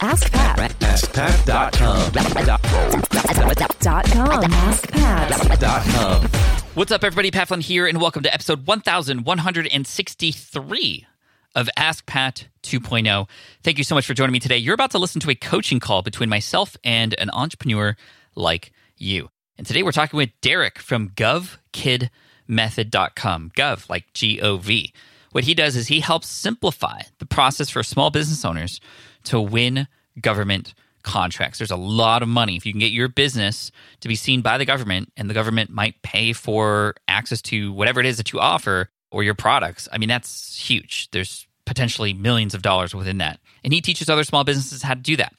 Ask, Pat. AskPat.com. Dot com. Ask Pat. Dot com. What's up, everybody? Pat Flynn here, and welcome to episode 1163 of Ask Pat 2.0. Thank you so much for joining me today. You're about to listen to a coaching call between myself and an entrepreneur like you. And today we're talking with Derek from GovKidMethod.com. Gov, like G O V. What he does is he helps simplify the process for small business owners to win government contracts. There's a lot of money if you can get your business to be seen by the government, and the government might pay for access to whatever it is that you offer or your products. I mean, that's huge. There's potentially millions of dollars within that. And he teaches other small businesses how to do that.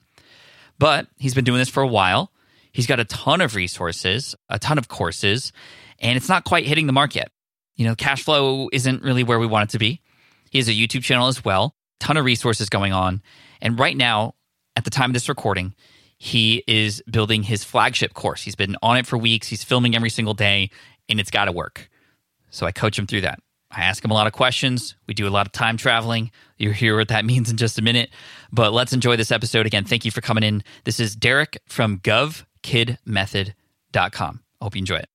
But he's been doing this for a while. He's got a ton of resources, a ton of courses, and it's not quite hitting the mark yet. You know, cash flow isn't really where we want it to be. He has a YouTube channel as well, ton of resources going on. And right now, at the time of this recording, he is building his flagship course. He's been on it for weeks. He's filming every single day, and it's got to work. So I coach him through that. I ask him a lot of questions. We do a lot of time traveling. You'll hear what that means in just a minute. But let's enjoy this episode. Again, thank you for coming in. This is Derek from govkidmethod.com. Hope you enjoy it.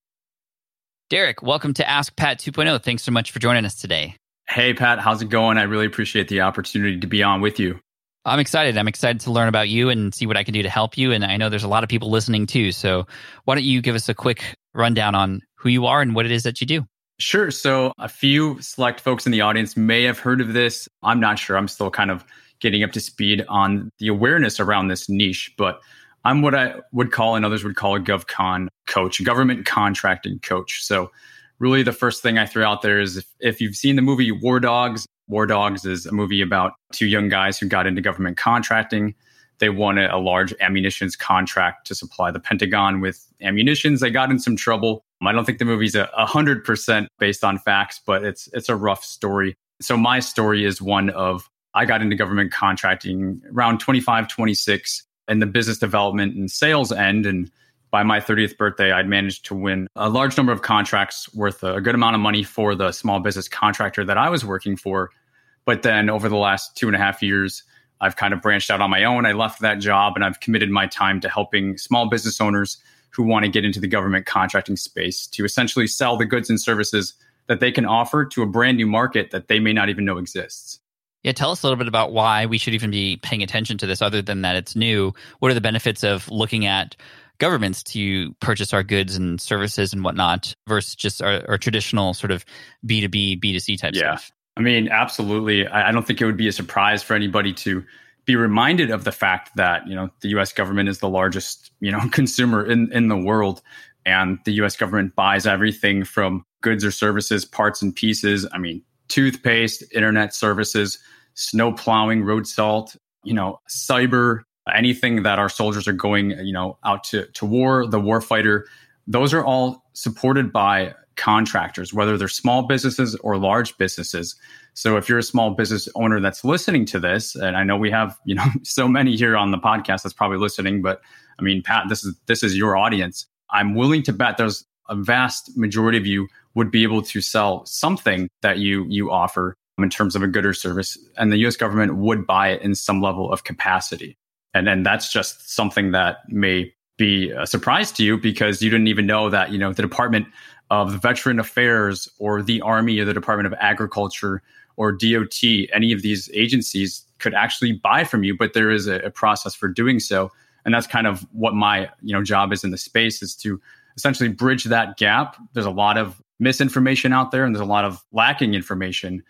Derek, welcome to Ask Pat 2.0. Thanks so much for joining us today. Hey, Pat, how's it going? I really appreciate the opportunity to be on with you. I'm excited. I'm excited to learn about you and see what I can do to help you. And I know there's a lot of people listening too. So why don't you give us a quick rundown on who you are and what it is that you do? Sure. So, a few select folks in the audience may have heard of this. I'm not sure. I'm still kind of getting up to speed on the awareness around this niche, but I'm what I would call and others would call a GovCon coach, a government contracting coach. So, really, the first thing I throw out there is if, if you've seen the movie War Dogs, War Dogs is a movie about two young guys who got into government contracting. They won a, a large ammunitions contract to supply the Pentagon with ammunitions. They got in some trouble. I don't think the movie's a hundred percent based on facts, but it's it's a rough story. So my story is one of I got into government contracting around 25, 26 in the business development and sales end. And by my 30th birthday, I'd managed to win a large number of contracts worth a good amount of money for the small business contractor that I was working for. But then over the last two and a half years, I've kind of branched out on my own. I left that job and I've committed my time to helping small business owners who want to get into the government contracting space to essentially sell the goods and services that they can offer to a brand new market that they may not even know exists. Yeah, tell us a little bit about why we should even be paying attention to this other than that it's new. What are the benefits of looking at governments to purchase our goods and services and whatnot versus just our, our traditional sort of B2B, B2C type Yeah. stuff? I mean, absolutely. I, I don't think it would be a surprise for anybody to be reminded of the fact that you know the U.S. government is the largest you know consumer in in the world, and the U.S. government buys everything from goods or services, parts and pieces. I mean, toothpaste, internet services, snow plowing, road salt, you know, cyber, anything that our soldiers are going you know out to to war, the warfighter. Those are all supported by contractors, whether they're small businesses or large businesses. So if you're a small business owner that's listening to this, and I know we have, you know, so many here on the podcast that's probably listening, but I mean, Pat, this is this is your audience. I'm willing to bet there's a vast majority of you would be able to sell something that you you offer um, in terms of a good or service, and the U.S. government would buy it in some level of capacity. And then that's just something that may be a surprise to you because you didn't even know that you know the Department of Veteran Affairs or the Army or the Department of Agriculture or DOT, any of these agencies could actually buy from you, but there is a, a process for doing so. And that's kind of what my you know job is in the space is to essentially bridge that gap. There's a lot of misinformation out there and there's a lot of lacking information.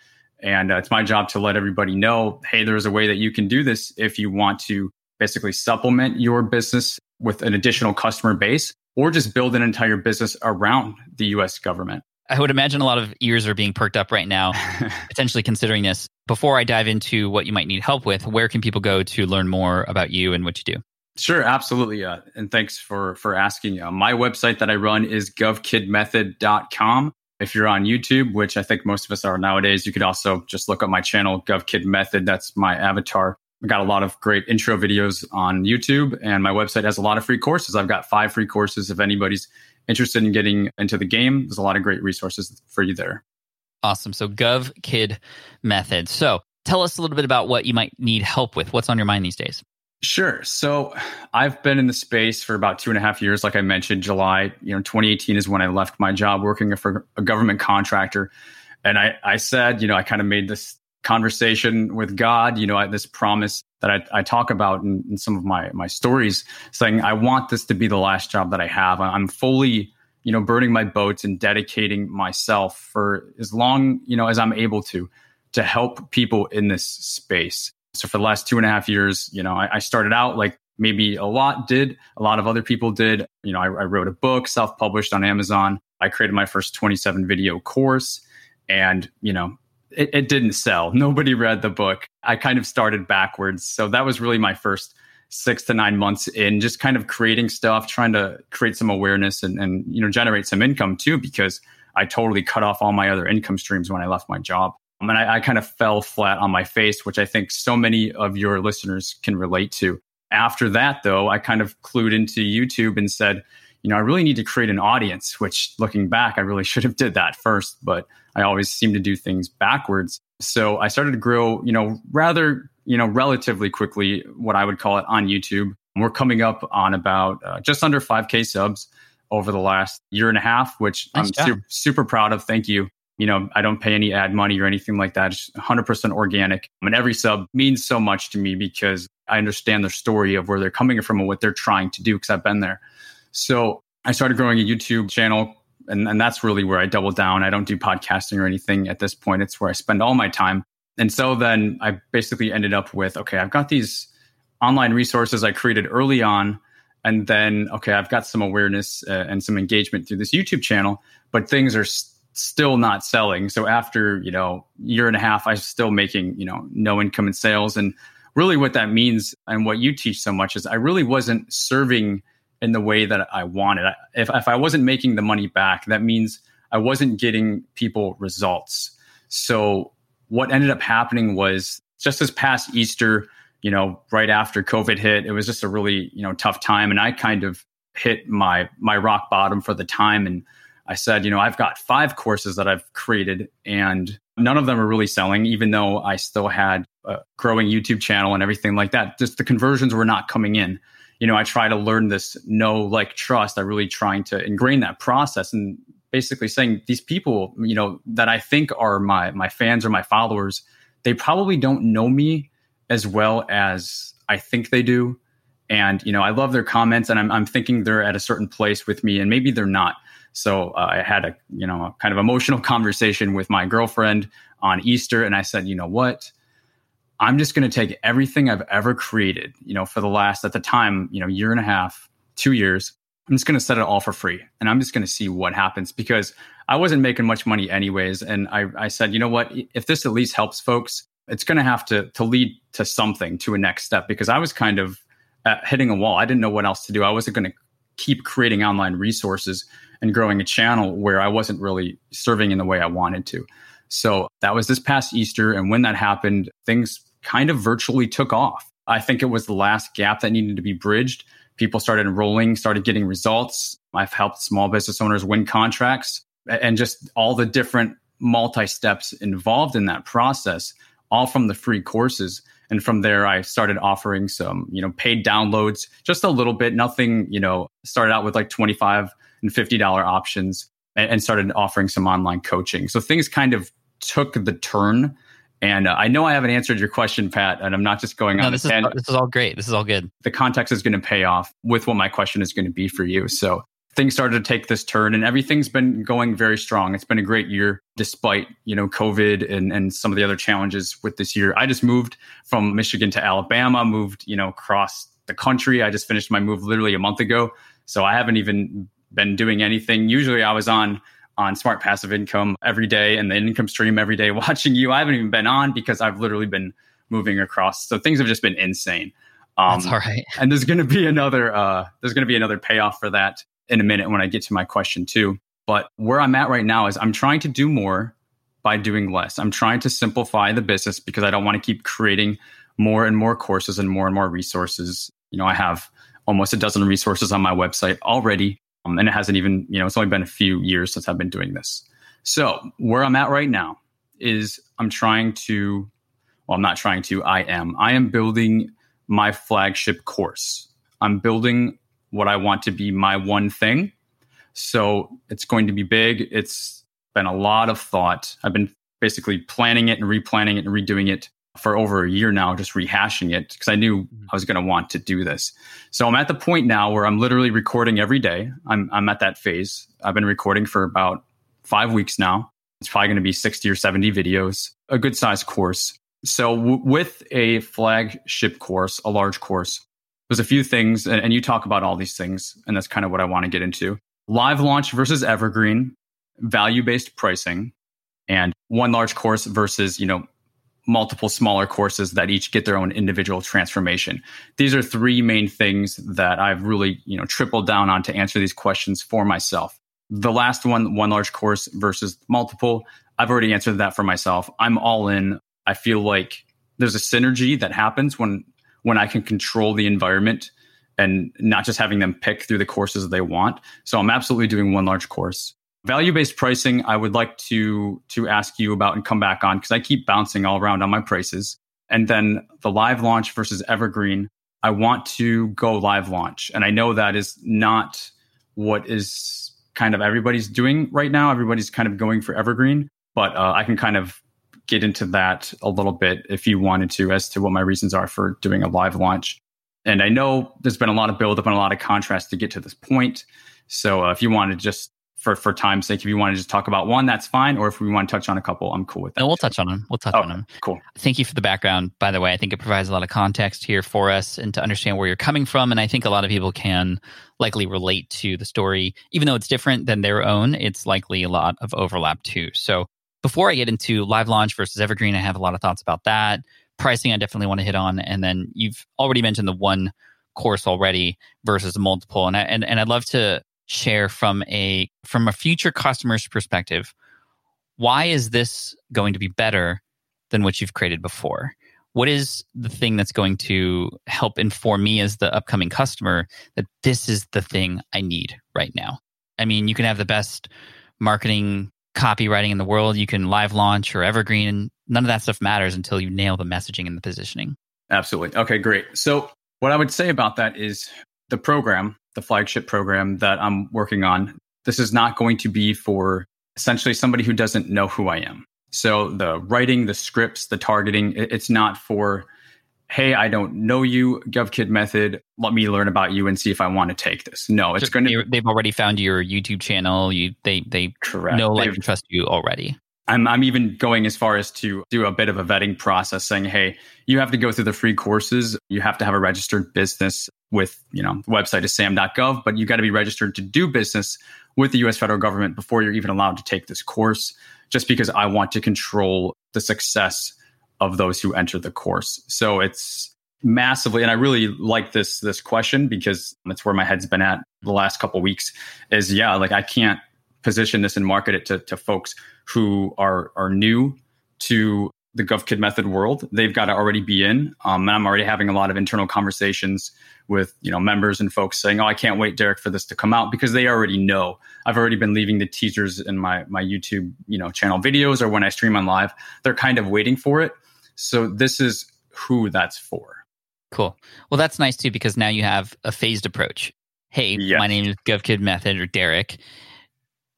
And uh, it's my job to let everybody know hey, there's a way that you can do this if you want to basically supplement your business with an additional customer base or just build an entire business around the US government. I would imagine a lot of ears are being perked up right now, potentially considering this. Before I dive into what you might need help with, where can people go to learn more about you and what you do? Sure, absolutely. Uh, and thanks for for asking. Uh, my website that I run is govkidmethod.com. If you're on YouTube, which I think most of us are nowadays, you could also just look up my channel, GovKidMethod. That's my avatar. I've got a lot of great intro videos on YouTube, and my website has a lot of free courses. I've got five free courses. If anybody's interested in getting into the game, there's a lot of great resources for you there. Awesome. So, Gov Kid Method. So, tell us a little bit about what you might need help with. What's on your mind these days? Sure. So I've been in the space for about two and a half years. Like I mentioned, July, you know, 2018 is when I left my job working for a government contractor. And I, I said, you know, I kind of made this conversation with God, you know, I, this promise that I, I talk about in, in, some of my my stories, saying I want this to be the last job that I have. I'm fully, you know, burning my boats and dedicating myself for as long, you know, as I'm able to, to help people in this space. So for the last two and a half years, you know, I, I started out like maybe a lot did, a lot of other people did. You know, I, I wrote a book, self published on Amazon. I created my first 27 video course. And, you know, it, it didn't sell. Nobody read the book. I kind of started backwards. So that was really my first six to nine months in just kind of creating stuff, trying to create some awareness and, and you know, generate some income too, because I totally cut off all my other income streams when I left my job. And I, I kind of fell flat on my face, which I think so many of your listeners can relate to. After that, though, I kind of clued into YouTube and said, you know, I really need to create an audience, which looking back, I really should have did that first, but I always seem to do things backwards. So I started to grow, you know, rather, you know, relatively quickly, what I would call it on YouTube. We're coming up on about uh, just under 5K subs over the last year and a half, which nice I'm super, super proud of. Thank you. You know, I don't pay any ad money or anything like that. It's 100% organic. I mean, every sub means so much to me because I understand their story of where they're coming from and what they're trying to do because I've been there. So I started growing a YouTube channel and, and that's really where I double down. I don't do podcasting or anything at this point. It's where I spend all my time. And so then I basically ended up with okay, I've got these online resources I created early on. And then, okay, I've got some awareness uh, and some engagement through this YouTube channel, but things are s- still not selling. So after, you know, year and a half, I'm still making, you know, no income in sales. And really what that means and what you teach so much is I really wasn't serving in the way that I wanted. If, if I wasn't making the money back, that means I wasn't getting people results. So what ended up happening was just this past Easter, you know, right after COVID hit, it was just a really, you know, tough time. And I kind of hit my my rock bottom for the time. And I said, you know, I've got five courses that I've created and none of them are really selling, even though I still had a growing YouTube channel and everything like that. Just the conversions were not coming in you know, I try to learn this know, like, trust. I'm really trying to ingrain that process and basically saying these people, you know, that I think are my my fans or my followers, they probably don't know me as well as I think they do. And you know, I love their comments, and I'm I'm thinking they're at a certain place with me, and maybe they're not. So uh, I had a you know a kind of emotional conversation with my girlfriend on Easter, and I said, you know what, I'm just going to take everything I've ever created, you know, for the last, at the time, you know, year and a half, two years. I'm just going to set it all for free and I'm just going to see what happens because I wasn't making much money anyways. And I, I said, you know what? If this at least helps folks, it's going to have to, to lead to something, to a next step because I was kind of hitting a wall. I didn't know what else to do. I wasn't going to keep creating online resources and growing a channel where I wasn't really serving in the way I wanted to. So that was this past Easter. And when that happened, things kind of virtually took off. I think it was the last gap that needed to be bridged. People started enrolling, started getting results. I've helped small business owners win contracts and just all the different multi steps involved in that process, all from the free courses. And from there, I started offering some, you know, paid downloads, just a little bit, nothing, you know, started out with like 25 and $50 options and, and started offering some online coaching. So things kind of took the turn. And uh, I know I haven't answered your question, Pat, and I'm not just going No, on this is this is all great. This is all good. The context is going to pay off with what my question is going to be for you. So things started to take this turn and everything's been going very strong. It's been a great year despite, you know, COVID and, and some of the other challenges with this year. I just moved from Michigan to Alabama, moved, you know, across the country. I just finished my move literally a month ago. So I haven't even been doing anything. Usually I was on on smart passive income every day and the income stream every day watching you. I haven't even been on because I've literally been moving across. So things have just been insane. Um, That's all right. and there's going to be another uh, there's going to be another payoff for that in a minute when I get to my question too. But where I'm at right now is I'm trying to do more by doing less. I'm trying to simplify the business because I don't want to keep creating more and more courses and more and more resources. You know, I have almost a dozen resources on my website already, um, and it hasn't even you know it's only been a few years since I've been doing this. So where I'm at right now is I'm trying to. Well, I'm not trying to. I am. I am building my flagship course. I'm building what I want to be my one thing. So it's going to be big. It's been a lot of thought. I've been basically planning it and replanning it and redoing it for over a year now, just rehashing it because I knew mm-hmm. I was going to want to do this. So I'm at the point now where I'm literally recording every day. I'm, I'm at that phase. I've been recording for about five weeks now. It's probably going to be 60 or 70 videos, a good sized course. So w- with a flagship course, a large course, there's a few things, and, and you talk about all these things, and that's kind of what I want to get into. Live launch versus evergreen, value based pricing, and one large course versus, you know, multiple smaller courses that each get their own individual transformation. These are three main things that I've really, you know, tripled down on to answer these questions for myself. The last one, one large course versus multiple, I've already answered that for myself. I'm all in. I feel like there's a synergy that happens when when I can control the environment and not just having them pick through the courses they want. So I'm absolutely doing one large course. Value-based pricing, I would like to to ask you about and come back on because I keep bouncing all around on my prices. And then the live launch versus evergreen, I want to go live launch. And I know that is not what is kind of everybody's doing right now. Everybody's kind of going for evergreen, but uh, I can kind of get into that a little bit if you wanted to as to what my reasons are for doing a live launch. And I know there's been a lot of buildup and a lot of contrast to get to this point. So uh, if you want to just for for time's sake, if you want to just talk about one, that's fine. Or if we want to touch on a couple, I'm cool with that. No, we'll touch on them. We'll touch Oh, on them. cool. Thank you for the background, by the way. I think it provides a lot of context here for us and to understand where you're coming from. And I think a lot of people can likely relate to the story. Even though it's different than their own, it's likely a lot of overlap too. So before I get into live launch versus evergreen, I have a lot of thoughts about that. Pricing, I definitely want to hit on. And then you've already mentioned the one course already versus multiple. And I, and, and I'd love to share from a from a future customer's perspective why is this going to be better than what you've created before? What is the thing that's going to help inform me as the upcoming customer that this is the thing i need right now? I mean you can have the best marketing copywriting in the world. You can live launch or evergreen. And none of that stuff matters until you nail the messaging and the positioning. Absolutely. Okay, great. So what I would say about that is the program, the flagship program that I'm working on, this is not going to be for essentially somebody who doesn't know who I am. So the writing, the scripts, the targeting, it's not for, hey, I don't know you, GovKid method. Let me learn about you and see if I want to take this. No, it's So going to they, they've already found your youtube channel you they they correct. know like and trust you already I'm, I'm even going as far as to do a bit of a vetting process saying, hey, you have to go through the free courses. You have to have a registered business with, you know, the website is sam.gov, but you got to be registered to do business with the US federal government before you're even allowed to take this course, just because I want to control the success of those who enter the course. So it's massively, and I really like this, this question because that's where my head's been at the last couple weeks is yeah, like I can't position this and market it to, to folks who are are new to the GovKid method world. They've got to already be in. Um, and I'm already having a lot of internal conversations with you know members and folks saying, "Oh, I can't wait, Derek, for this to come out," because they already know. I've already been leaving the teasers in my my YouTube you know channel videos or when I stream on live. They're kind of waiting for it. So this is who that's for. Cool. Well, that's nice too because now you have a phased approach. Hey, Yes. my name is GovKid Method or Derek.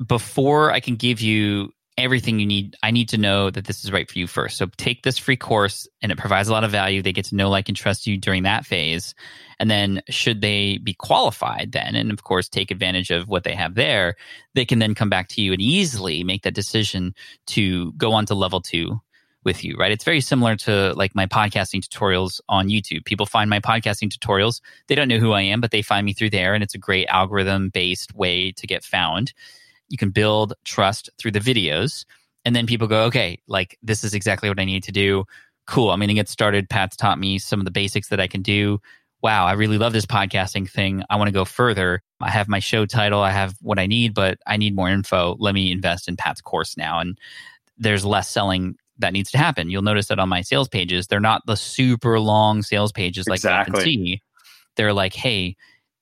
Before I can give you everything you need, I need to know that this is right for you first. So take this free course and it provides a lot of value. They get to know, like, and trust you during that phase. And then, should they be qualified, then, and of course, take advantage of what they have there, they can then come back to you and easily make that decision to go on to level two with you, right? It's very similar to like my podcasting tutorials on YouTube. People find my podcasting tutorials. They don't know who I am, but they find me through there. And it's a great algorithm based way to get found. You can build trust through the videos. And then people go, okay, like this is exactly what I need to do. Cool. I'm going to get started. Pat's taught me some of the basics that I can do. Wow, I really love this podcasting thing. I want to go further. I have my show title. I have what I need, but I need more info. Let me invest in Pat's course now. And there's less selling that needs to happen. You'll notice that on my sales pages, they're not the super long sales pages like you can Exactly. see. They're like, hey,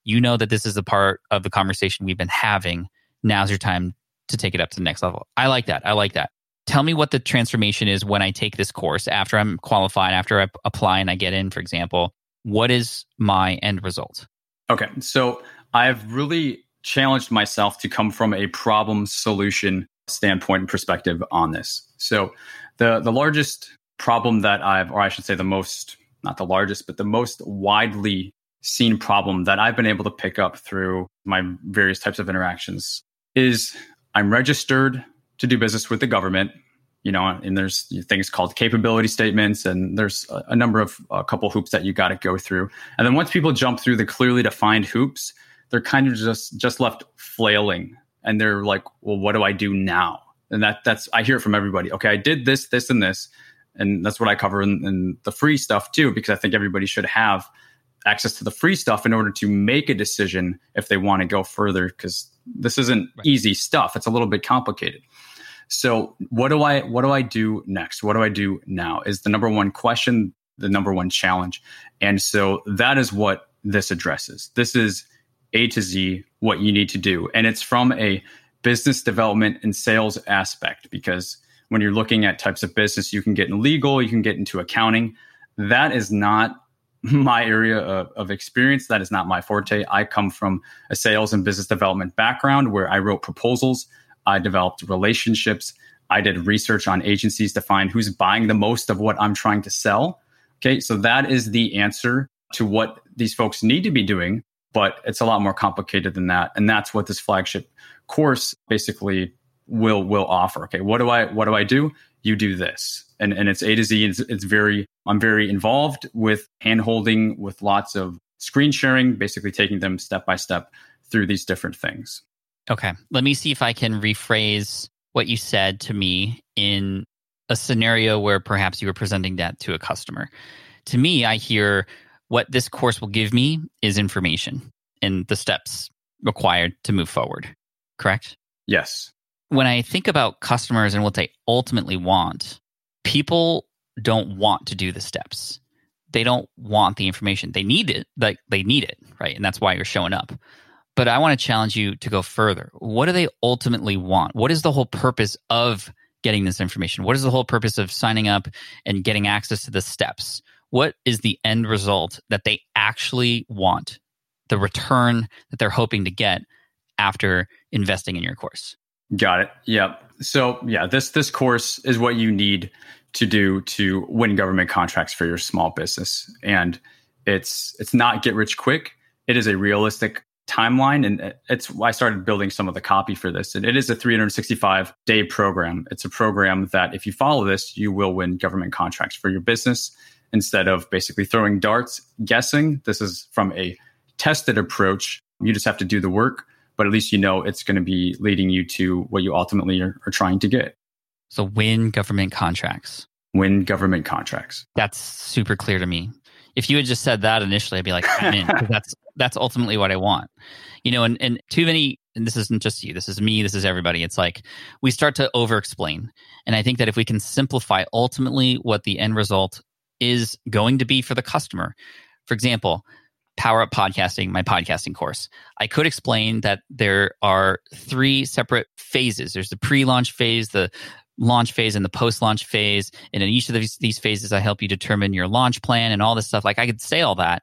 you know that this is a part of the conversation we've been having. Now's your time to take it up to the next level. I like that. I like that. Tell me what the transformation is when I take this course after I'm qualified, after I apply and I get in, for example. What is my end result? Okay, so I've really challenged myself to come from a problem solution standpoint and perspective on this. So the the largest problem that I've, or I should say, the most not the largest, but the most widely seen problem that I've been able to pick up through my various types of interactions is I'm registered to do business with the government. You know, and there's things called capability statements, and there's a, a number of a couple hoops that you got to go through. And then once people jump through the clearly defined hoops, they're kind of just just left flailing, and they're like, "Well, what do I do now?" And that that's I hear it from everybody. Okay, I did this, this, and this, and that's what I cover in, in the free stuff too, because I think everybody should have access to the free stuff in order to make a decision if they want to go further. Because this isn't easy stuff; it's a little bit complicated. So what do I what do I do next? What do I do now? Is the number one question, the number one challenge. And so that is what this addresses. This is A to Z what you need to do. And it's from a business development and sales aspect because when you're looking at types of business, you can get in legal, you can get into accounting. That is not my area of, of experience. That is not my forte. I come from a sales and business development background where I wrote proposals, I developed relationships, I did research on agencies to find who's buying the most of what I'm trying to sell. Okay, so that is the answer to what these folks need to be doing, but it's a lot more complicated than that. And that's what this flagship course basically will will offer. Okay, what do I what do I do? You do this. And and it's A to Z. It's, it's very I'm very involved with hand holding with lots of screen sharing, basically taking them step by step through these different things. Okay. Let me see if I can rephrase what you said to me in a scenario where perhaps you were presenting that to a customer. To me, I hear what this course will give me is information and the steps required to move forward. Correct? Yes. When I think about customers and what they ultimately want, people don't want to do the steps. They don't want the information. They need it, like they need it, right? And that's why you're showing up but I want to challenge you to go further. What do they ultimately want? What is the whole purpose of getting this information? What is the whole purpose of signing up and getting access to the steps? What is the end result that they actually want? The return that they're hoping to get after investing in your course? Got it. Yep. So yeah, this this course is what you need to do to win government contracts for your small business. And it's it's not get rich quick. It is a realistic timeline and it's i started building some of the copy for this and it is a 365 day program it's a program that if you follow this you will win government contracts for your business instead of basically throwing darts guessing this is from a tested approach you just have to do the work but at least you know it's going to be leading you to what you ultimately are, are trying to get So, win government contracts. win government contracts That's super clear to me. If you had just said that initially, I'd be like, I'm in. that's that's ultimately what I want. You know, and, and too many and this isn't just you, this is me, this is everybody. It's like we start to over explain. And I think that if we can simplify ultimately what the end result is going to be for the customer, for example, Power Up Podcasting, my podcasting course, I could explain that there are three separate phases. There's the pre launch phase, the launch phase, and the post launch phase. And in each of these, these phases, I help you determine your launch plan and all this stuff. Like I could say all that,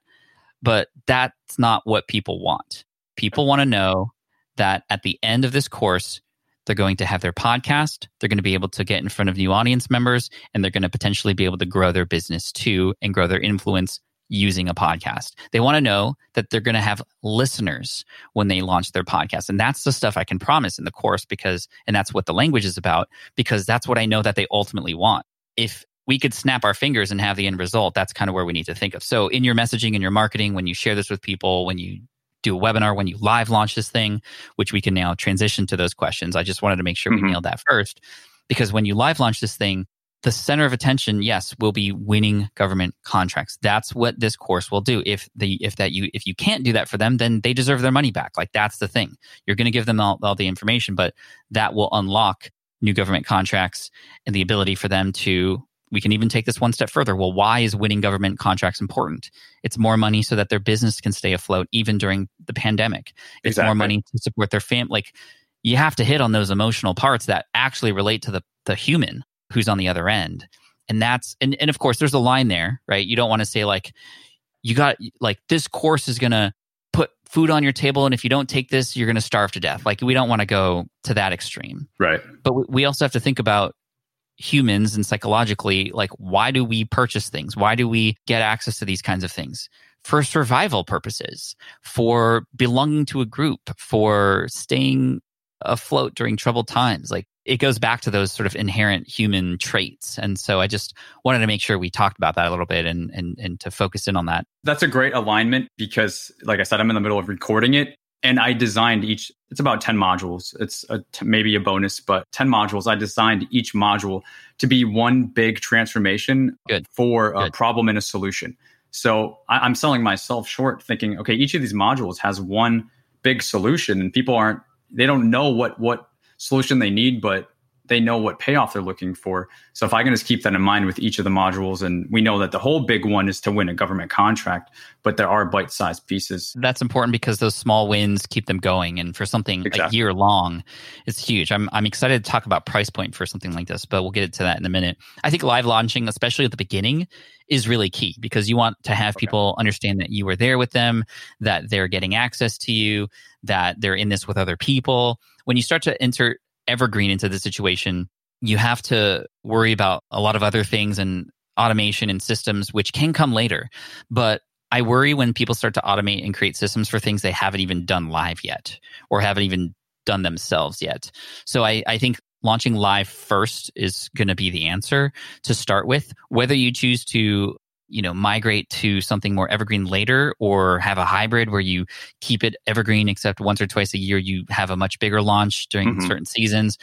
but that's not what people want. People want to know that at the end of this course, they're going to have their podcast, they're going to be able to get in front of new audience members, and they're going to potentially be able to grow their business too and grow their influence using a podcast. They want to know that they're going to have listeners when they launch their podcast. And that's the stuff I can promise in the course because, and that's what the language is about, because that's what I know that they ultimately want. If we could snap our fingers and have the end result, that's kind of where we need to think of. So in your messaging and your marketing, when you share this with people, when you do a webinar, when you live launch this thing, which we can now transition to those questions. I just wanted to make sure Mhm. we nailed that first. Because when you live launch this thing, the center of attention, yes, will be winning government contracts. That's what this course will do. If the if that you if you can't do that for them, then they deserve their money back. Like that's the thing. You're going to give them all, all the information, but that will unlock new government contracts and the ability for them to we can even take this one step further. Well, why is winning government contracts important? It's more money so that their business can stay afloat even during the pandemic. It's more money to support their family. Like you have to hit on those emotional parts that actually relate to the the human who's on the other end. And that's and, and of course there's a line there, right? You don't want to say like you got like this course is gonna put food on your table and if you don't take this you're gonna starve to death. Like we don't want to go to that extreme Right. but we- we also have to think about humans and psychologically like why do we purchase things why do we get access to these kinds of things for survival purposes for belonging to a group for staying afloat during troubled times like it goes back to those sort of inherent human traits and so i just wanted to make sure we talked about that a little bit and and, and to focus in on that That's a great alignment because, like I said, I'm in the middle of recording it and I designed each, it's about 10 modules. It's a, t- maybe a bonus, but 10 modules. I designed each module to be one big transformation Good. for a problem and a solution. So I, I'm selling myself short thinking, okay, each of these modules has one big solution and people aren't, they don't know what, what solution they need, but they know what payoff they're looking for. So if I can just keep that in mind with each of the modules, and we know that the whole big one is to win a government contract, but there are bite-sized pieces. that's important because those small wins keep them going and for something a year long it's huge i'm i'm excited to talk about price point for something like this but we'll get to that in a minute i think live launching especially at the beginning is really key because you want to have Okay. people understand that you were there with them that they're getting access to you that they're in this with other people when you start to enter evergreen into the situation you have to worry about a lot of other things and automation and systems which can come later but I worry when people start to automate and create systems for things they haven't even done live yet or haven't even done themselves yet. So I, I think launching live first is going to be the answer to start with. Whether you choose to you know migrate to something more evergreen later or have a hybrid where you keep it evergreen except once or twice a year you have a much bigger launch during Mhm. certain seasons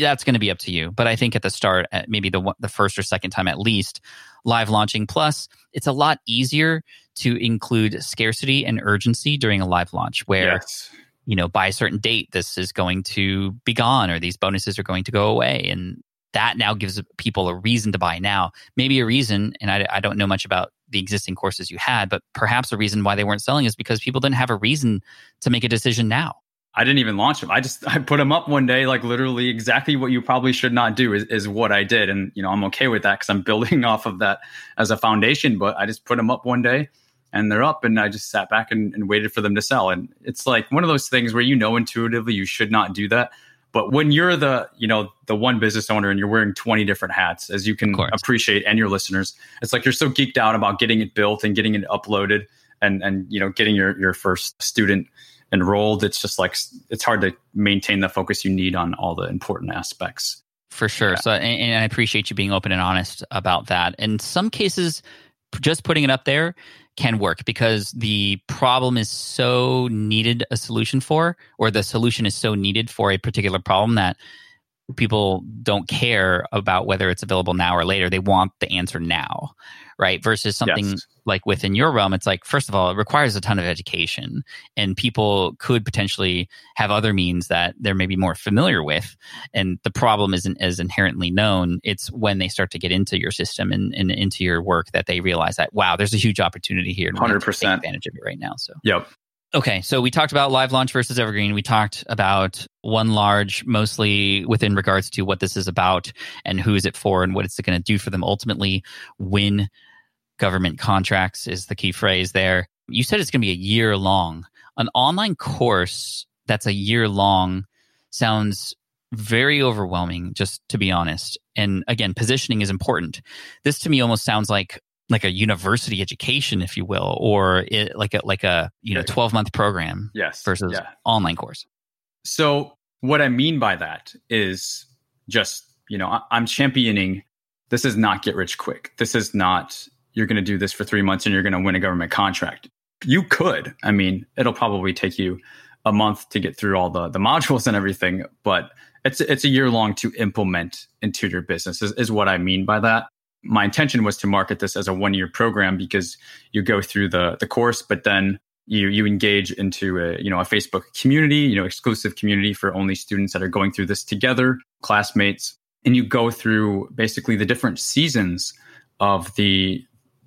that's going to be up to you but i think at the start at maybe the the first or second time at least live launching plus it's a lot easier to include scarcity and urgency during a live launch where Yes. you know by a certain date this is going to be gone or these bonuses are going to go away and that now gives people a reason to buy now maybe a reason and I, I don't know much about the existing courses you had but perhaps a reason why they weren't selling is because people didn't have a reason to make a decision now I didn't even launch them. I just I put them up one day, like literally exactly what you probably should not do is, is what I did, and you know I'm okay with that because I'm building off of that as a foundation. But I just put them up one day, and they're up, and I just sat back and, and waited for them to sell. And it's like one of those things where you know intuitively you should not do that, but when you're the you know the one business owner and you're wearing 20 different hats, as you can appreciate, and your listeners, it's like you're so geeked out about getting it built and getting it uploaded, and and you know getting your your first student enrolled it's just like it's hard to maintain the focus you need on all the important aspects for sure. Yeah. So, and, and I appreciate you being open and honest about that. In some cases, just putting it up there can work because the problem is so needed a solution for, or the solution is so needed for a particular problem that people don't care about whether it's available now or later. They want the answer now, right? Versus something Yes. like within your realm, it's like, first of all, it requires a ton of education, and people could potentially have other means that they're maybe more familiar with. And the problem isn't as inherently known. It's when they start to get into your system and, and into your work that they realize that, wow, there's a huge opportunity here. and we need to take 100%. advantage of it right now. So, Yep. Okay, so we talked about live launch versus evergreen. We talked about one large, mostly within regards to what this is about and who is it for and what it's going to do for them ultimately. Win government contracts is the key phrase there. You said it's going to be a year long. An online course that's a year long sounds very overwhelming, just to be honest. And again, positioning is important. This to me almost sounds like like a university education, if you will, or it, like a like a you know twelve month program Yes. versus Yeah. online course. So what I mean by that is just, you know, I- I'm championing this is not get rich quick. This is not you're going to do this for 3 months and you're going to win a government contract. You could. I mean, it'll probably take you a month to get through all the the modules and everything, but it's it's a year long to implement into your business is, is what I mean by that. My intention was to market this as a one year program because you go through the the course, but then you you engage into a you know a Facebook community, you know exclusive community for only students that are going through this together, classmates, and you go through basically the different seasons of the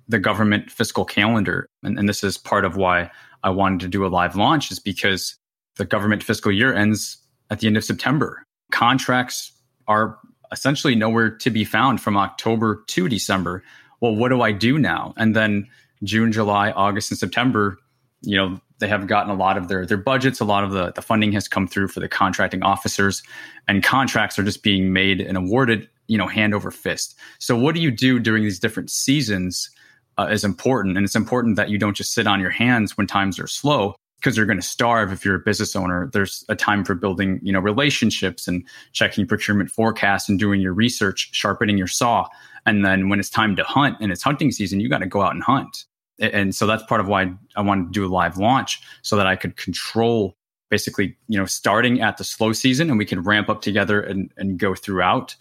the government fiscal calendar, and, and this is part of why I wanted to do a live launch is because the government fiscal year ends at the end of September. Contracts are essentially nowhere to be found from October to December. Well, what do I do now? And then June, July, August, and September, you know, they have gotten a lot of their their budgets. A lot of the, the funding has come through for the contracting officers, and contracts are just being made and awarded, you know, hand over fist. So, what do you do during these different seasons uh, is important, and it's important that you don't just sit on your hands when times are slow because you're going to starve if you're a business owner. There's a time for building, you know, relationships and checking procurement forecasts and doing your research, sharpening your saw. And then when it's time to hunt and it's hunting season, you got to go out and hunt. And so that's part of why I wanted to do a live launch so that I could control basically, you know, starting at the slow season and we can ramp up together and, and go throughout.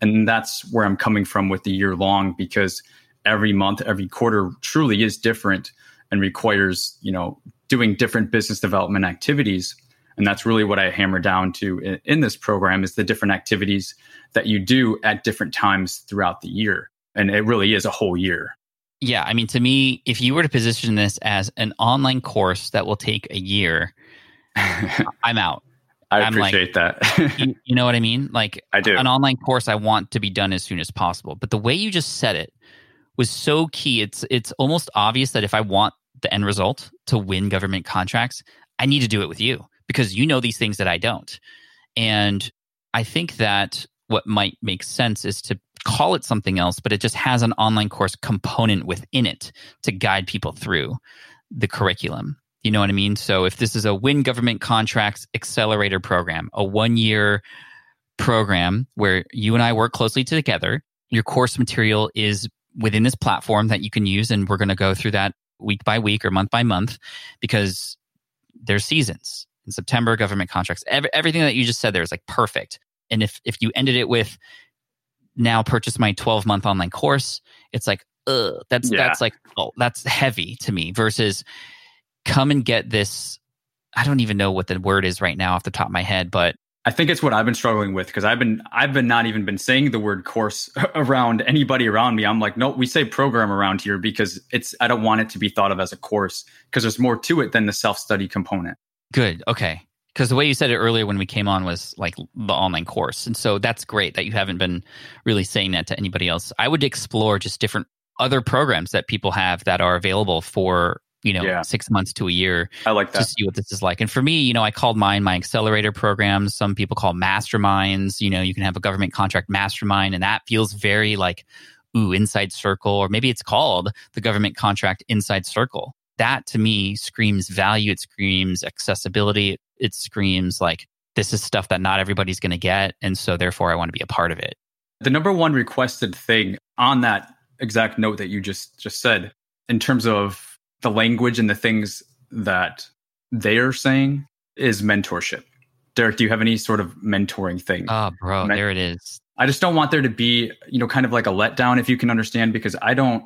And that's where I'm coming from with the year long because every month, every quarter truly is different and requires, you know, doing different business development activities. And that's really what I hammer down to in, in this program is the different activities that you do at different times throughout the year. And it really is a whole year. Yeah, I mean, to me, if you were to position this as an online course that will take a year, I I'm out. I'm like- appreciate that. You, you know what I mean? Like I do. an online course I want to be done as soon as possible. But the way you just said it was so key. It's it's almost obvious that if I want the end result to win government contracts, I need to do it with you because you know these things that I don't. And I think that what might make sense is to call it something else, but it just has an online course component within it to guide people through the curriculum. You know what I mean? So if this is a win government contracts accelerator program, a one year program where you and I work closely together, your course material is within this platform that you can use. And we're going to go through that week by week or month by month because there's seasons in September, government contracts, every, everything that you just said there is like perfect. And if, if you ended it with now purchase my 12 month online course, it's like, ugh, that's, Yeah. that's like, oh, that's heavy to me versus come and get this. I don't even know what the word is right now off the top of my head, but I think it's what I've been struggling with because I've been I've been not even been saying the word course around anybody around me. I'm like, no, we say program around here because it's I don't want it to be thought of as a course because there's more to it than the self study component. Good. Okay. Because the way you said it earlier when we came on was like the online course. And so that's great that you haven't been really saying that to anybody else. I would explore just different other programs that people have that are available for, you know, Yeah. six months to a year I like to see what this is like. And for me, you know, I called mine my accelerator programs. Some people call masterminds. You know, you can have a government contract mastermind, and that feels very like, ooh, inside circle, or maybe it's called the government contract inside circle. That to me screams value. It screams accessibility. It screams like this is stuff that not everybody's going to get. And so therefore, I want to be a part of it. The number one requested thing on that exact note that you just just said in terms of the language and the things that they are saying is mentorship. Derek, do you have any sort of mentoring thing? Oh, bro, Men- there it is. I just don't want there to be, you know, kind of like a letdown, if you can understand, because I don't,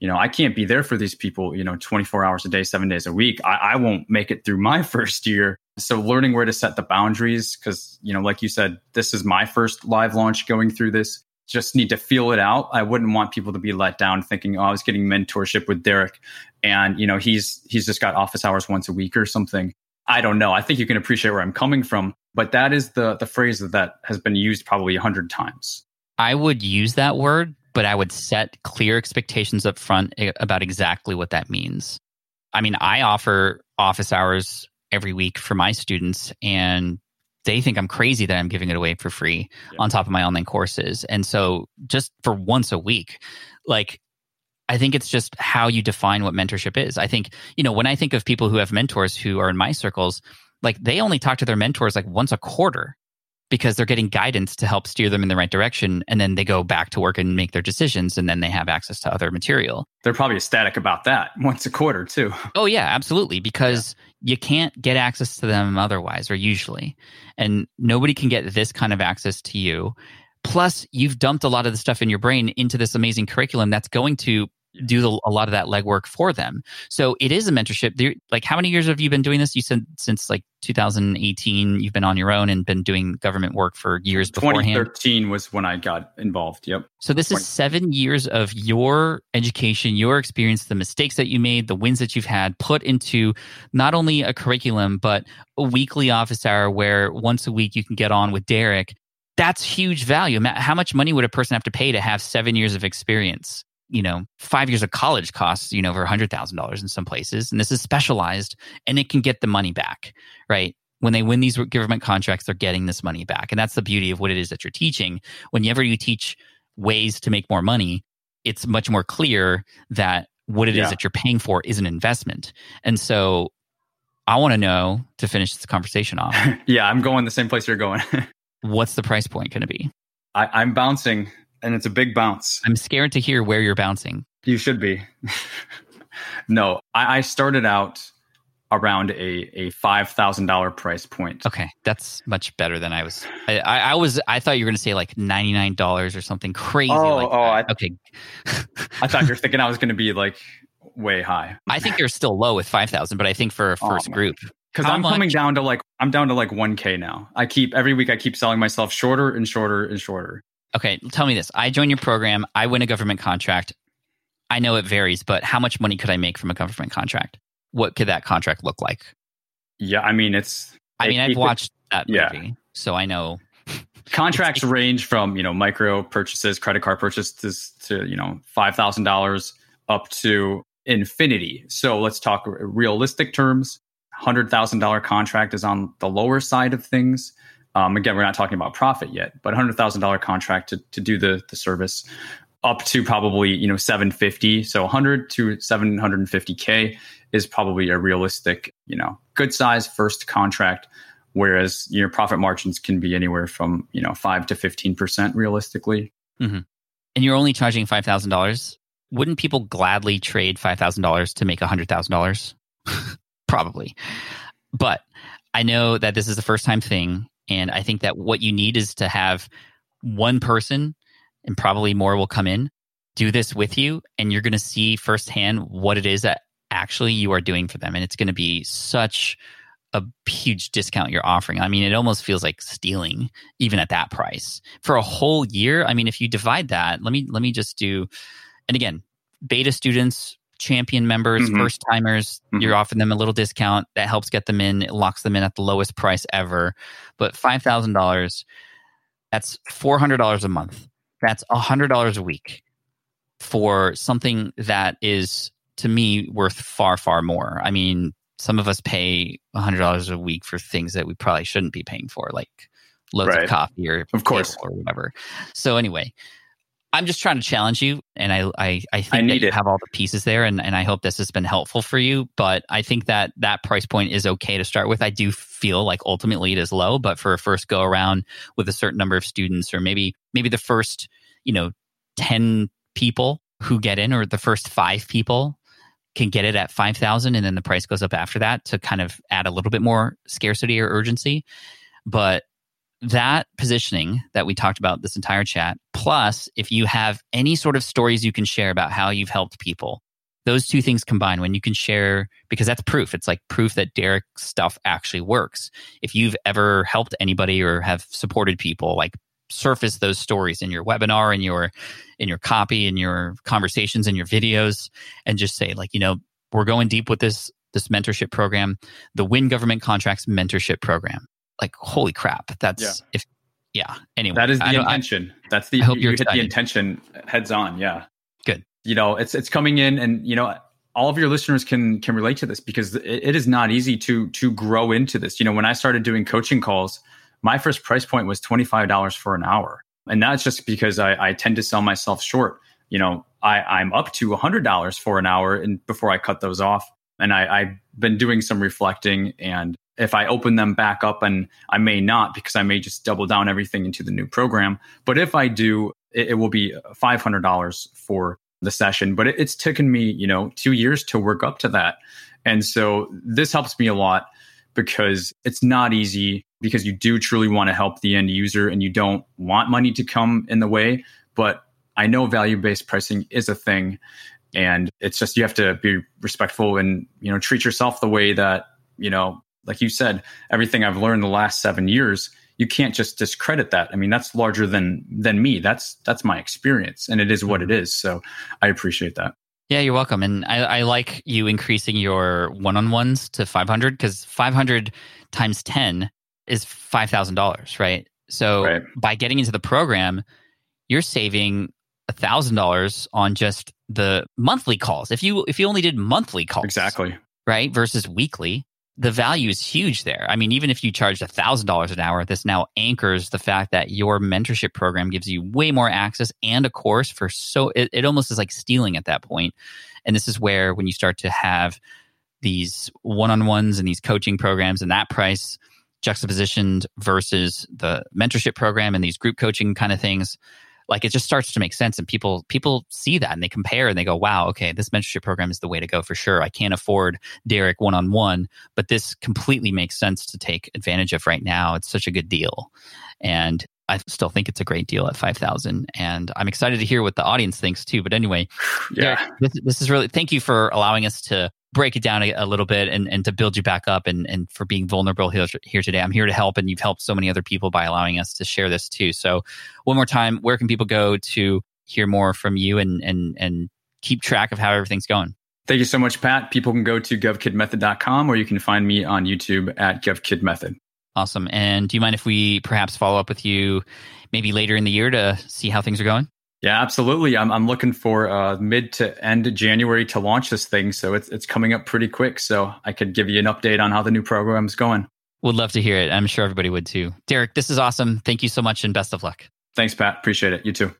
you know, I can't be there for these people, you know, 24 hours a day, seven days a week. I, I won't make it through my first year. So learning where to set the boundaries, because, you know, like you said, this is my first live launch going through this. Just need to feel it out. I wouldn't want people to be let down thinking, oh, I was getting mentorship with Derek and, you know, he's he's just got office hours once a week or something. I don't know. I think you can appreciate where I'm coming from, but that is the the phrase that has been used probably a hundred times. I would use that word, but I would set clear expectations up front eh, about exactly what that means. I mean, I offer office hours every week for my students, and they think I'm crazy that I'm giving it away for free Yeah. on top of my online courses. And so, just for once a week, like, I think it's just how you define what mentorship is. I think, you know, when I think of people who have mentors who are in my circles, like they only talk to their mentors like once a quarter because they're getting guidance to help steer them in the right direction. And then they go back to work and make their decisions. And then they have access to other material. They're probably ecstatic about that once a quarter too. Oh, yeah, absolutely. Because you can't get access to them otherwise, or usually. And nobody can get this kind of access to you. Plus, you've dumped a lot of the stuff in your brain into this amazing curriculum that's going to do the, a lot of that legwork for them. So it is a mentorship. There- Like, how many years have you been doing this? You said since like 2018, you've been on your own and been doing government work for years beforehand. 2013 was when I got involved. Yep. So this 20. is seven years of your education, your experience, the mistakes that you made, the wins that you've had, put into not only a curriculum but a weekly office hour where once a week you can get on with Derek. That's huge value. How much money would a person have to pay to have seven years of experience? You know, five years of college costs, you know, over hundred thousand dollars in some places, and this is specialized, and it can get the money back, right? When they win these government contracts, they're getting this money back, and that's the beauty of what it is that you're teaching. Whenever you teach ways to make more money, it's much more clear that what it is Yeah. that you're paying for is an investment. And so I want to know to finish this conversation off, yeah, I'm going the same place you're going. what's the price point going to be? I, I'm bouncing, and it's a big bounce. I'm scared to hear where you're bouncing. You should be. no, I, I started out around a a five thousand dollar price point. Okay, that's much better than I was. I, I, I was. I thought you were going to say like ninety nine dollars or something crazy. Oh, like oh. I- okay. I thought you were thinking I was going to be like way high I think you're still low with five thousand, but I think for a Oh, first man. group, because I'm coming down to like I'm down to like one k now. I keep every week I keep selling myself shorter and shorter and shorter. Okay, tell me this. I join your program. I win a government contract. I know it varies, but how much money could I make from a government contract? What could that contract look like? Yeah, I mean it's I mean, I've watched that yeah. movie, so I know. contracts range from you know micro purchases credit card purchases to you know $5000 up to infinity so let's talk realistic terms $100000 contract is on the lower side of things um, again we're not talking about profit yet but $100000 contract to, to do the, the service up to probably you know 750 so 100 to 750k is probably a realistic you know good size first contract whereas your profit margins can be anywhere from you know 5 to 15% realistically And you're only charging five thousand dollars. Wouldn't people gladly trade five thousand dollars to make hundred thousand dollars? Probably, but I know that this is a first time thing, and I think that what you need is to have one person, and probably more will come in, do this with you, and you're going to see firsthand what it is that actually you are doing for them, and it's going to be such a huge discount you're offering. I mean, it almost feels like stealing even at that price for a whole year. I mean, if you divide that, let me let me just do and again, beta students, champion members, Mhm. first timers, Mhm. you're offering them a little discount that helps get them in, it locks them in at the lowest price ever. But $5,000 that's $400 a month. That's $100 a week for something that is to me worth far far more. I mean, some of us pay $100 a week for things that we probably shouldn't be paying for like loads Right. of coffee or Of course. or whatever. So anyway, I'm just trying to challenge you, and I I, I think I that you it. have all the pieces there, and, and I hope this has been helpful for you. But I think that that price point is okay to start with. I do feel like ultimately it is low, but for a first go around with a certain number of students, or maybe maybe the first you know ten people who get in, or the first five people can get it at five thousand, and then the price goes up after that to kind of add a little bit more scarcity or urgency. But that positioning that we talked about this entire chat, plus if you have any sort of stories you can share about how you've helped people, those two things combined when you can share because that's proof. It's like proof that derek's stuff actually works. If you've ever helped anybody or have supported people like surface those stories in your webinar in your in your copy in your conversations in your videos and just say like you know we're going deep with this this mentorship program the win government contracts mentorship program like holy crap that's Yeah. if yeah anyway That is the I- intention. That's the I hope you hit the intention heads on. Yeah. Good. You know, it's it's coming in, and you know, all of your listeners can can relate to this because it, it is not easy to to grow into this. You know, when I started doing coaching calls, my first price point was twenty five dollars for an hour, and that's just because I, I tend to sell myself short. You know, I I'm up to hundred dollars for an hour, and before I cut those off, and I, I've been doing some reflecting and if I open them back up and I may not because I may just double down everything into the new program. But if I do, it, it will be $500 for the session. But it, it's taken me, you know, two years to work up to that. And so this helps me a lot because it's not easy because you do truly want to help the end user and you don't want money to come in the way. But I know value based pricing is a thing. And it's just you have to be respectful and you know treat yourself the way that you know like you said, everything I've learned the last seven years, you can't just discredit that. I mean, that's larger than than me. That's that's my experience, and it is what it mm-hmm. is. So I appreciate that. Yeah, you're welcome. And I, I like you increasing your one on ones to 500 because 500 times 10 is $5,000, right? So Right. by getting into the program, you're saving $1,000 on just the monthly calls. If you if you only did monthly calls, Exactly. right, versus weekly, the value is huge there. I mean, even if you charged $1,000 an hour, this now anchors the fact that your mentorship program gives you way more access and a course for so it, it almost is like stealing at that point. And this is where when you start to have these one-on-ones and these coaching programs and that price juxtapositioned versus the mentorship program and these group coaching kind of things like it just starts to make sense and people people see that and they compare and they go wow okay this mentorship program is the way to go for sure. I can't afford derek one-on-one but this completely makes sense to take advantage of right now. It's such a good deal. And i still think it's a great deal at 5000 and i'm excited to hear what the audience thinks too. But anyway Yeah. Derek, this, this is really thank you for allowing us to break it down a, a little bit and, and to build you back up and, and for being vulnerable here, here today. I'm here to help, and you've helped so many other people by allowing us to share this too. So, one more time, where can people go to hear more from you and and and keep track of how everything's going? Thank you so much, Pat. People can go to govkidmethod.com or you can find me on YouTube at govkidmethod. Awesome. And do you mind if we perhaps follow up with you maybe later in the year to see how things are going? Yeah, absolutely. I'm, I'm looking for uh, mid to end January to launch this thing. So it's, it's coming up pretty quick. So I could give you an update on how the new program's going. Would love to hear it. I'm sure everybody would too. Derek, this is awesome. Thank you so much and best of luck. Thanks, Pat. Appreciate it. You too.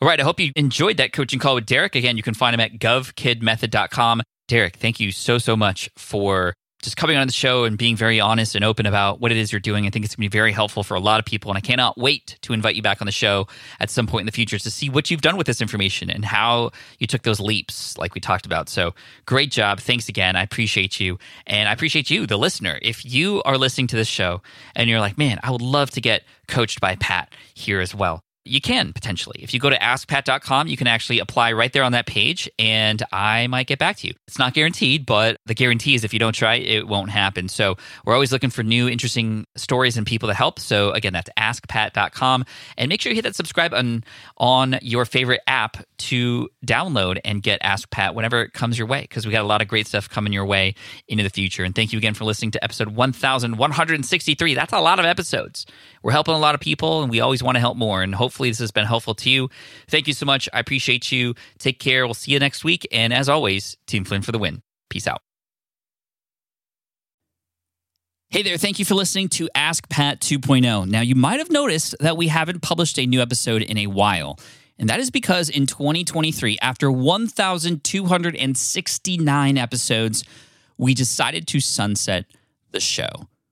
All right. I hope you enjoyed that coaching call with Derek. Again, you can find him at govkidmethod.com. Derek, thank you so, so much for just coming on the show and being very honest and open about what it is you're doing. I think it's going to be very helpful for a lot of people. And I cannot wait to invite you back on the show at some point in the future to see what you've done with this information and how you took those leaps, like we talked about. So great job. Thanks again. I appreciate you. And I appreciate you, the listener. If you are listening to this show and you're like, man, I would love to get coached by Pat here as well you can potentially. If you go to askpat.com, you can actually apply right there on that page and I might get back to you. It's not guaranteed, but the guarantee is if you don't try, it won't happen. So we're always looking for new, interesting stories and people to help. So again, that's askpat.com. And make sure you hit that subscribe button on your favorite app to download and get Ask Pat whenever it comes your way, because we got a lot of great stuff coming your way into the future. And thank you again for listening to episode 1163. That's a lot of episodes. We're helping a lot of people and we always want to help more. And hopefully this has been helpful to you. Thank you so much. I appreciate you. Take care. We'll see you next week. And as always, Team Flynn for the win. Peace out. Hey there, thank you for listening to Ask Pat 2.0. Now, you might have noticed that we haven't published a new episode in a while. And that is because in 2023, after 1,269 episodes, we decided to sunset the show.